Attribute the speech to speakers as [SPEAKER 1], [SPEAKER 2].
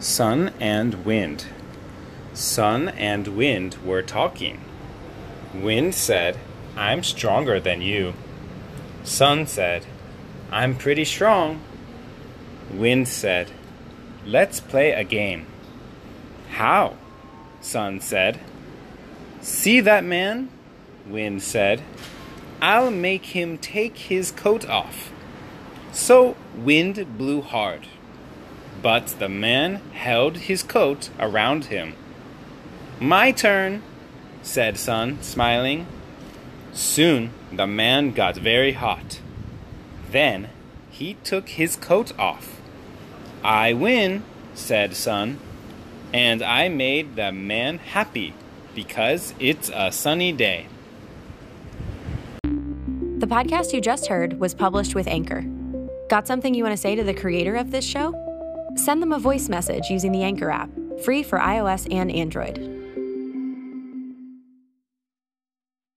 [SPEAKER 1] Sun and Wind. Sun and Wind were talking. Wind said, I'm stronger than you. Sun said, I'm pretty strong. Wind said, Let's play a game. How? Sun said. See that man? Wind said. I'll make him take his coat off. So Wind blew hard. But the man held his coat around him. My turn, said Sun, smiling. Soon the man got very hot. Then he took his coat off. I win, said Sun, and I made the man happy because it's a sunny day.
[SPEAKER 2] The podcast you just heard was published with Anchor. Got something you want to say to the creator of this show? Send them a voice message using the Anchor app, free for iOS and Android.